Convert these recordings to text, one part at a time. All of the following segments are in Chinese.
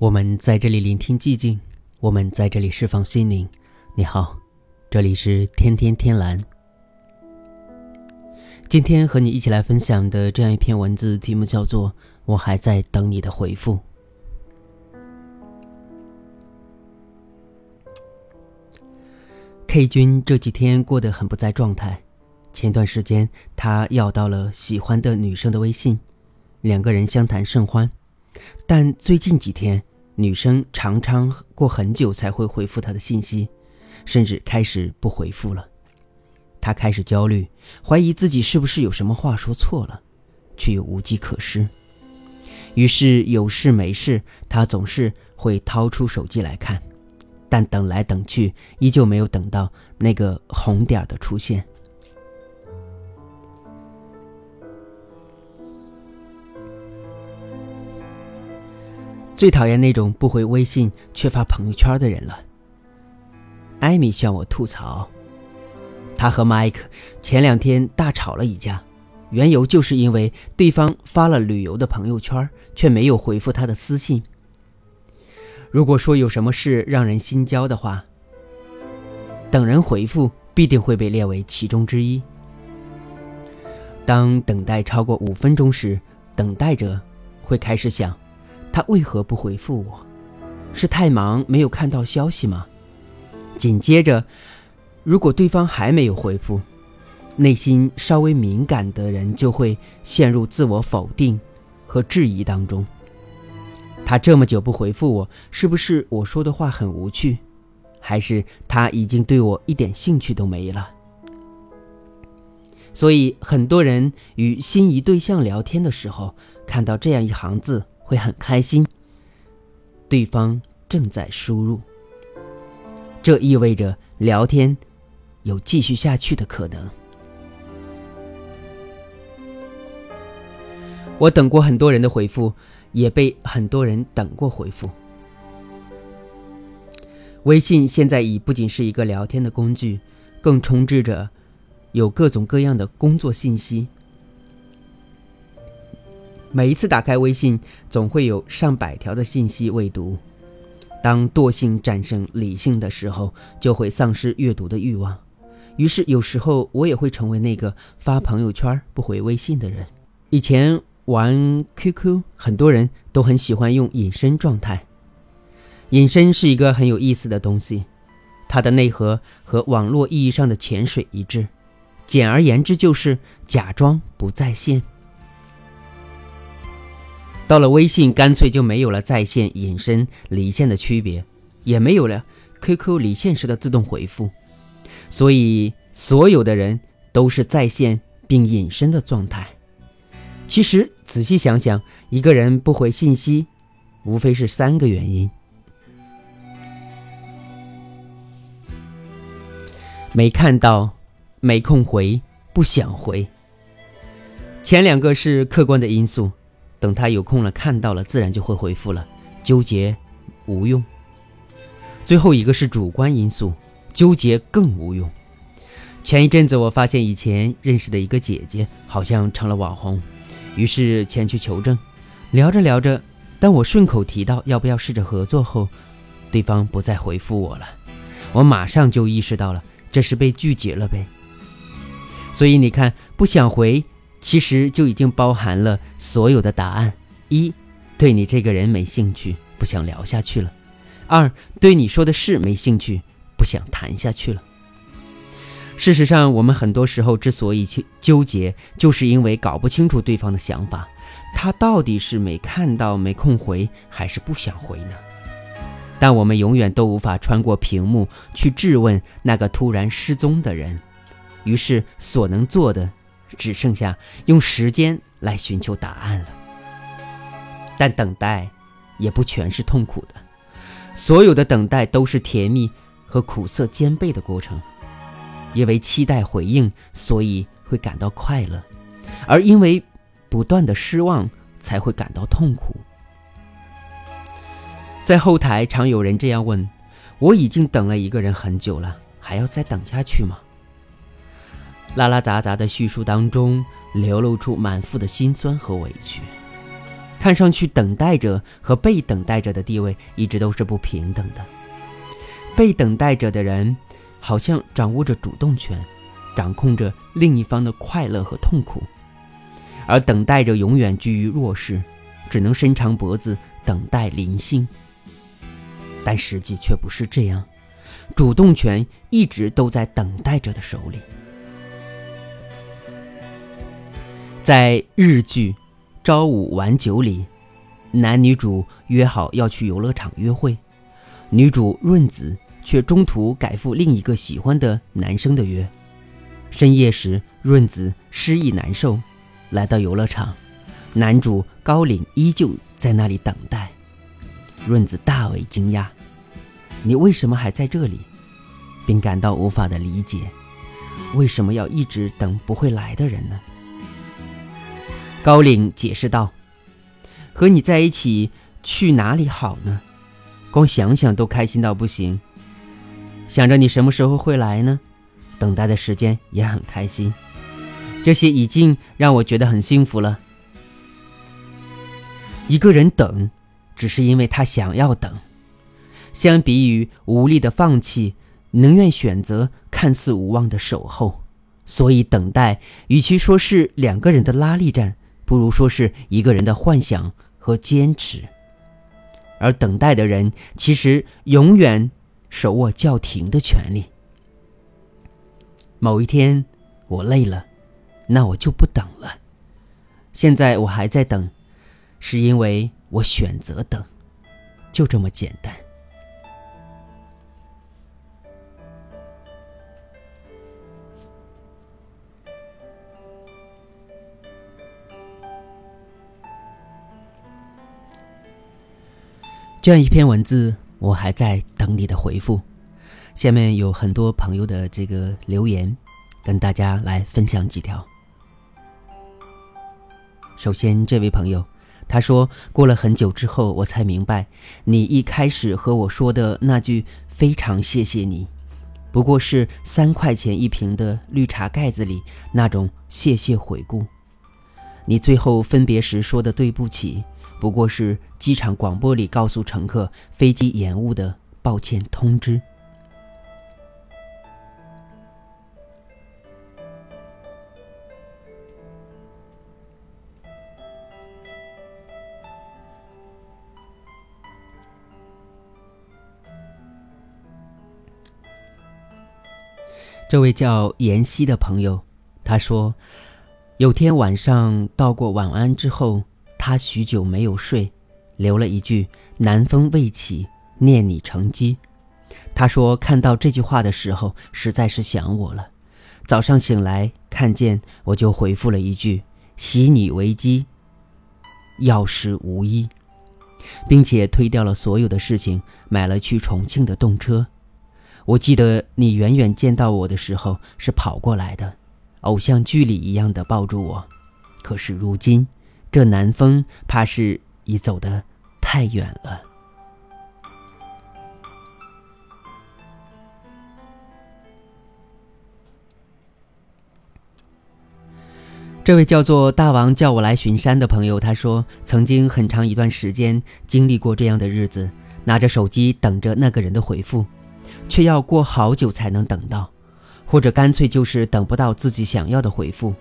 我们在这里聆听寂静，我们在这里释放心灵。你好，这里是天天天蓝。今天和你一起来分享的这样一篇文字，题目叫做《我还在等你的回复》。K 君这几天过得很不在状态，前段时间他要到了喜欢的女生的微信，两个人相谈甚欢，但最近几天。女生常常过很久才会回复他的信息，甚至开始不回复了。他开始焦虑，怀疑自己是不是有什么话说错了，却又无计可施。于是有事没事，他总是会掏出手机来看，但等来等去，依旧没有等到那个红点的出现。最讨厌那种不回微信却发朋友圈的人了。艾米向我吐槽，她和麦克前两天大吵了一架，缘由就是因为对方发了旅游的朋友圈，却没有回复他的私信。如果说有什么事让人心焦的话，等人回复必定会被列为其中之一。当等待超过五分钟时，等待者会开始想。他为何不回复我？是太忙没有看到消息吗？紧接着，如果对方还没有回复，内心稍微敏感的人就会陷入自我否定和质疑当中。他这么久不回复我，是不是我说的话很无趣，还是他已经对我一点兴趣都没了？所以，很多人与心仪对象聊天的时候，看到这样一行字。会很开心。对方正在输入，这意味着聊天有继续下去的可能。我等过很多人的回复，也被很多人等过回复。微信现在已不仅是一个聊天的工具，更充斥着有各种各样的工作信息。每一次打开微信，总会有上百条的信息未读。当惰性战胜理性的时候，就会丧失阅读的欲望。于是，有时候我也会成为那个发朋友圈不回微信的人。以前玩 QQ，很多人都很喜欢用隐身状态。隐身是一个很有意思的东西，它的内核和网络意义上的潜水一致。简而言之，就是假装不在线。到了微信，干脆就没有了在线、隐身、离线的区别，也没有了 QQ 离线时的自动回复，所以所有的人都是在线并隐身的状态。其实仔细想想，一个人不回信息，无非是三个原因：没看到、没空回、不想回。前两个是客观的因素。等他有空了，看到了，自然就会回复了。纠结无用。最后一个是主观因素，纠结更无用。前一阵子我发现以前认识的一个姐姐好像成了网红，于是前去求证。聊着聊着，当我顺口提到要不要试着合作后，对方不再回复我了。我马上就意识到了，这是被拒绝了呗。所以你看，不想回。其实就已经包含了所有的答案：一，对你这个人没兴趣，不想聊下去了；二，对你说的事没兴趣，不想谈下去了。事实上，我们很多时候之所以去纠结，就是因为搞不清楚对方的想法，他到底是没看到、没空回，还是不想回呢？但我们永远都无法穿过屏幕去质问那个突然失踪的人，于是所能做的。只剩下用时间来寻求答案了，但等待也不全是痛苦的，所有的等待都是甜蜜和苦涩兼备的过程。因为期待回应，所以会感到快乐；而因为不断的失望，才会感到痛苦。在后台常有人这样问：“我已经等了一个人很久了，还要再等下去吗？”拉拉杂杂的叙述当中，流露出满腹的心酸和委屈。看上去等待者和被等待者的地位一直都是不平等的。被等待者的人好像掌握着主动权，掌控着另一方的快乐和痛苦，而等待者永远居于弱势，只能伸长脖子等待临幸。但实际却不是这样，主动权一直都在等待者的手里。在日剧《朝五晚九》里，男女主约好要去游乐场约会，女主润子却中途改赴另一个喜欢的男生的约。深夜时，润子失意难受，来到游乐场，男主高岭依旧在那里等待。润子大为惊讶：“你为什么还在这里？”并感到无法的理解，为什么要一直等不会来的人呢？高岭解释道：“和你在一起，去哪里好呢？光想想都开心到不行。想着你什么时候会来呢？等待的时间也很开心。这些已经让我觉得很幸福了。一个人等。”只是因为他想要等，相比于无力的放弃，宁愿选择看似无望的守候。所以，等待与其说是两个人的拉力战，不如说是一个人的幻想和坚持。而等待的人，其实永远手握叫停的权利。某一天，我累了，那我就不等了。现在我还在等，是因为。我选择等，就这么简单。这样一篇文字，我还在等你的回复。下面有很多朋友的这个留言，跟大家来分享几条。首先，这位朋友。他说：“过了很久之后，我才明白，你一开始和我说的那句‘非常谢谢你’，不过是三块钱一瓶的绿茶盖子里那种谢谢回顾。你最后分别时说的对不起，不过是机场广播里告诉乘客飞机延误的抱歉通知。”这位叫妍希的朋友，他说，有天晚上道过晚安之后，他许久没有睡，留了一句“南风未起，念你成机”。他说看到这句话的时候，实在是想我了。早上醒来看见，我就回复了一句“喜你为机，药师无医”，并且推掉了所有的事情，买了去重庆的动车。我记得你远远见到我的时候是跑过来的，偶像剧里一样的抱住我。可是如今，这南风怕是已走得太远了。这位叫做大王叫我来巡山的朋友，他说曾经很长一段时间经历过这样的日子，拿着手机等着那个人的回复。却要过好久才能等到，或者干脆就是等不到自己想要的回复。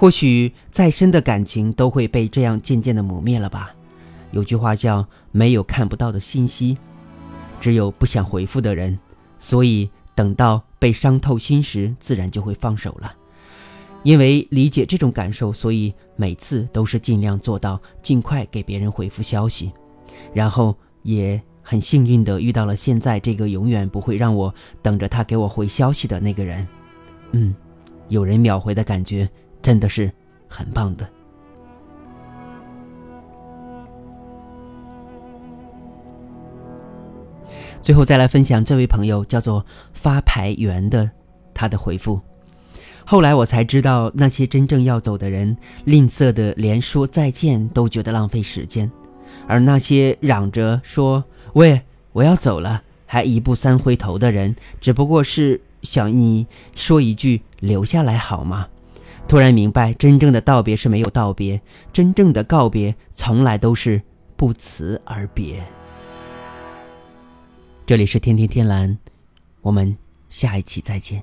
或许再深的感情都会被这样渐渐的磨灭了吧。有句话叫“没有看不到的信息，只有不想回复的人”。所以等到被伤透心时，自然就会放手了。因为理解这种感受，所以每次都是尽量做到尽快给别人回复消息，然后也。很幸运的遇到了现在这个永远不会让我等着他给我回消息的那个人，嗯，有人秒回的感觉真的是很棒的。最后再来分享这位朋友叫做发牌员的他的回复，后来我才知道那些真正要走的人吝啬的连说再见都觉得浪费时间，而那些嚷着说。喂，我要走了，还一步三回头的人，只不过是想你说一句留下来好吗？突然明白，真正的道别是没有道别，真正的告别从来都是不辞而别。这里是天天天蓝，我们下一期再见。